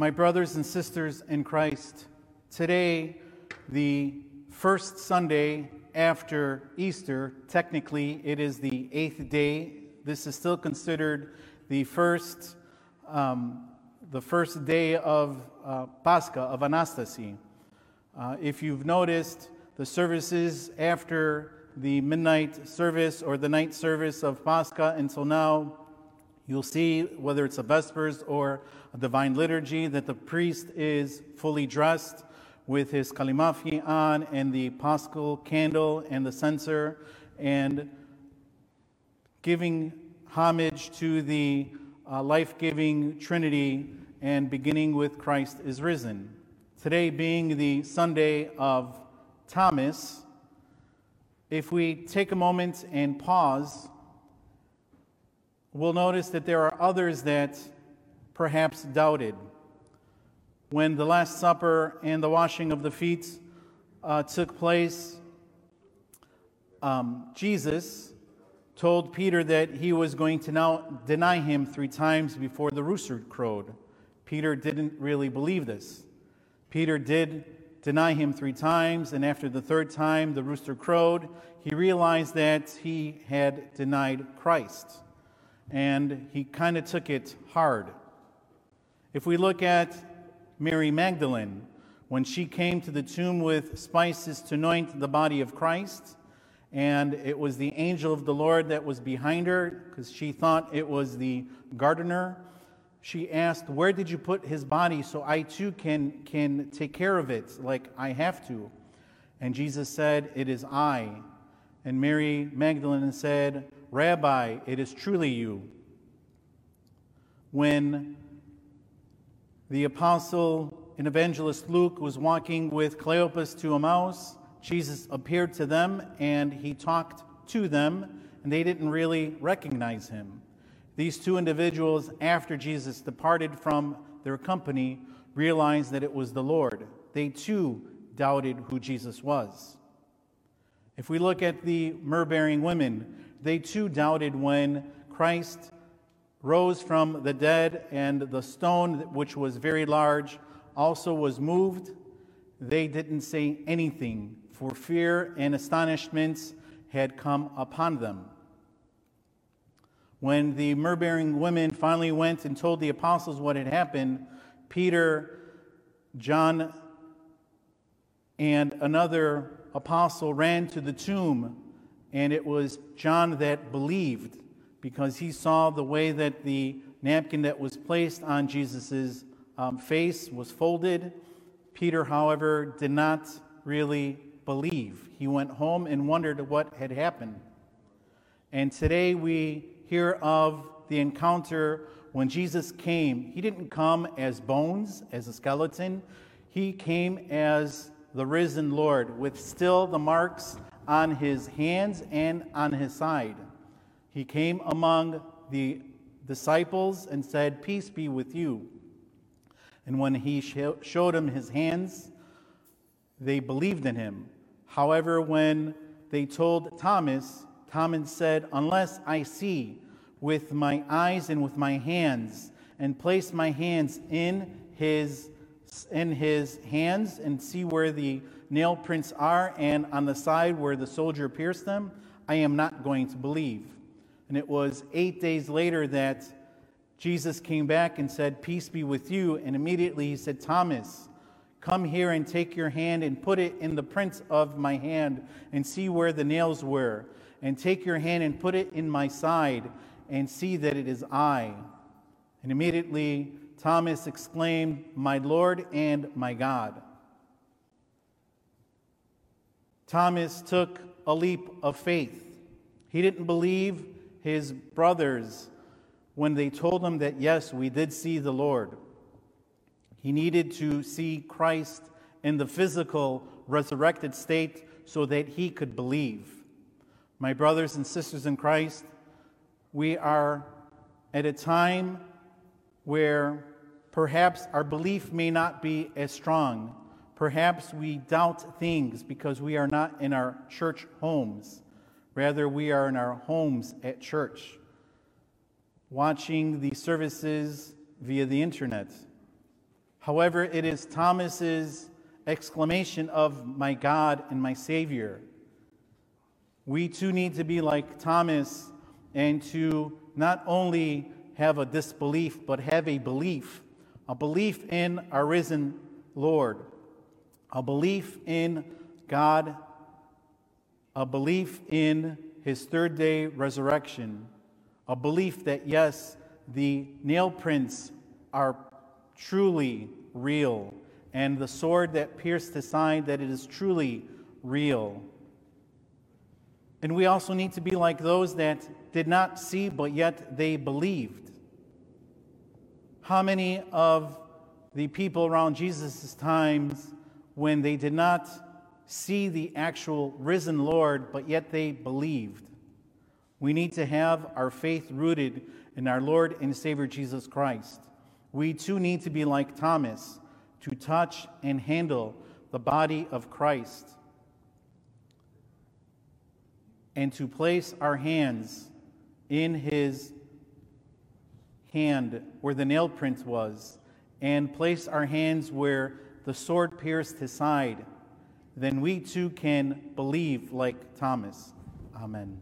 My brothers and sisters in Christ, today, the first Sunday after Easter, technically it is the eighth day. This is still considered the first, um, the first day of uh, Pascha, of Anastasi. Uh, if you've noticed, the services after the midnight service or the night service of Pascha until now, you'll see whether it's a Vespers or a divine liturgy that the priest is fully dressed with his kalimafi on and the paschal candle and the censer and giving homage to the uh, life giving Trinity and beginning with Christ is risen. Today being the Sunday of Thomas, if we take a moment and pause, we'll notice that there are others that perhaps doubted. When the Last Supper and the washing of the feet uh, took place, um, Jesus told Peter that he was going to now deny him three times before the rooster crowed. Peter didn't really believe this. Peter did deny him three times, and after the third time the rooster crowed, he realized that he had denied Christ. And he kind of took it hard. If we look at Mary Magdalene, when she came to the tomb with spices to anoint the body of Christ, and it was the angel of the Lord that was behind her because she thought it was the gardener she asked, Where did you put his body so I too can, can take care of it like I have to? And Jesus said, It is I. And Mary Magdalene said, Rabbi, it is truly you. When the apostle and evangelist Luke was walking with Cleopas to Emmaus, Jesus appeared to them and he talked to them, and they didn't really recognize him. These two individuals, after Jesus departed from their company, realized that it was the Lord. They too doubted who Jesus was. If we look at the myrrh bearing women, they too doubted when Christ rose from the dead and the stone, which was very large, also was moved. They didn't say anything, for fear and astonishment had come upon them. When the myrrh bearing women finally went and told the apostles what had happened, Peter, John, and another apostle ran to the tomb, and it was John that believed because he saw the way that the napkin that was placed on Jesus' um, face was folded. Peter, however, did not really believe. He went home and wondered what had happened. And today we hear of the encounter when Jesus came. He didn't come as bones, as a skeleton. He came as the risen Lord with still the marks on his hands and on his side. He came among the disciples and said, Peace be with you. And when he showed them his hands, they believed in him. However, when they told Thomas, Thomas said, Unless I see with my eyes and with my hands, and place my hands in his, in his hands and see where the nail prints are, and on the side where the soldier pierced them, I am not going to believe. And it was eight days later that Jesus came back and said, Peace be with you. And immediately he said, Thomas, Come here and take your hand and put it in the prints of my hand and see where the nails were and take your hand and put it in my side and see that it is I. And immediately Thomas exclaimed, My Lord and my God. Thomas took a leap of faith. He didn't believe his brothers when they told him that, yes, we did see the Lord. He needed to see Christ in the physical resurrected state so that he could believe. My brothers and sisters in Christ, we are at a time where perhaps our belief may not be as strong. Perhaps we doubt things because we are not in our church homes. Rather, we are in our homes at church, watching the services via the internet. However, it is Thomas's exclamation of my God and my Savior. We too need to be like Thomas and to not only have a disbelief, but have a belief, a belief in our risen Lord, a belief in God, a belief in his third day resurrection, a belief that, yes, the nail prints are truly real, and the sword that pierced his side, that it is truly real. And we also need to be like those that did not see, but yet they believed. How many of the people around Jesus' times, when they did not see the actual risen Lord, but yet they believed? We need to have our faith rooted in our Lord and Savior Jesus Christ. We too need to be like Thomas to touch and handle the body of Christ and to place our hands in his hand where the nail print was and place our hands where the sword pierced his side, then we too can believe like Thomas. Amen.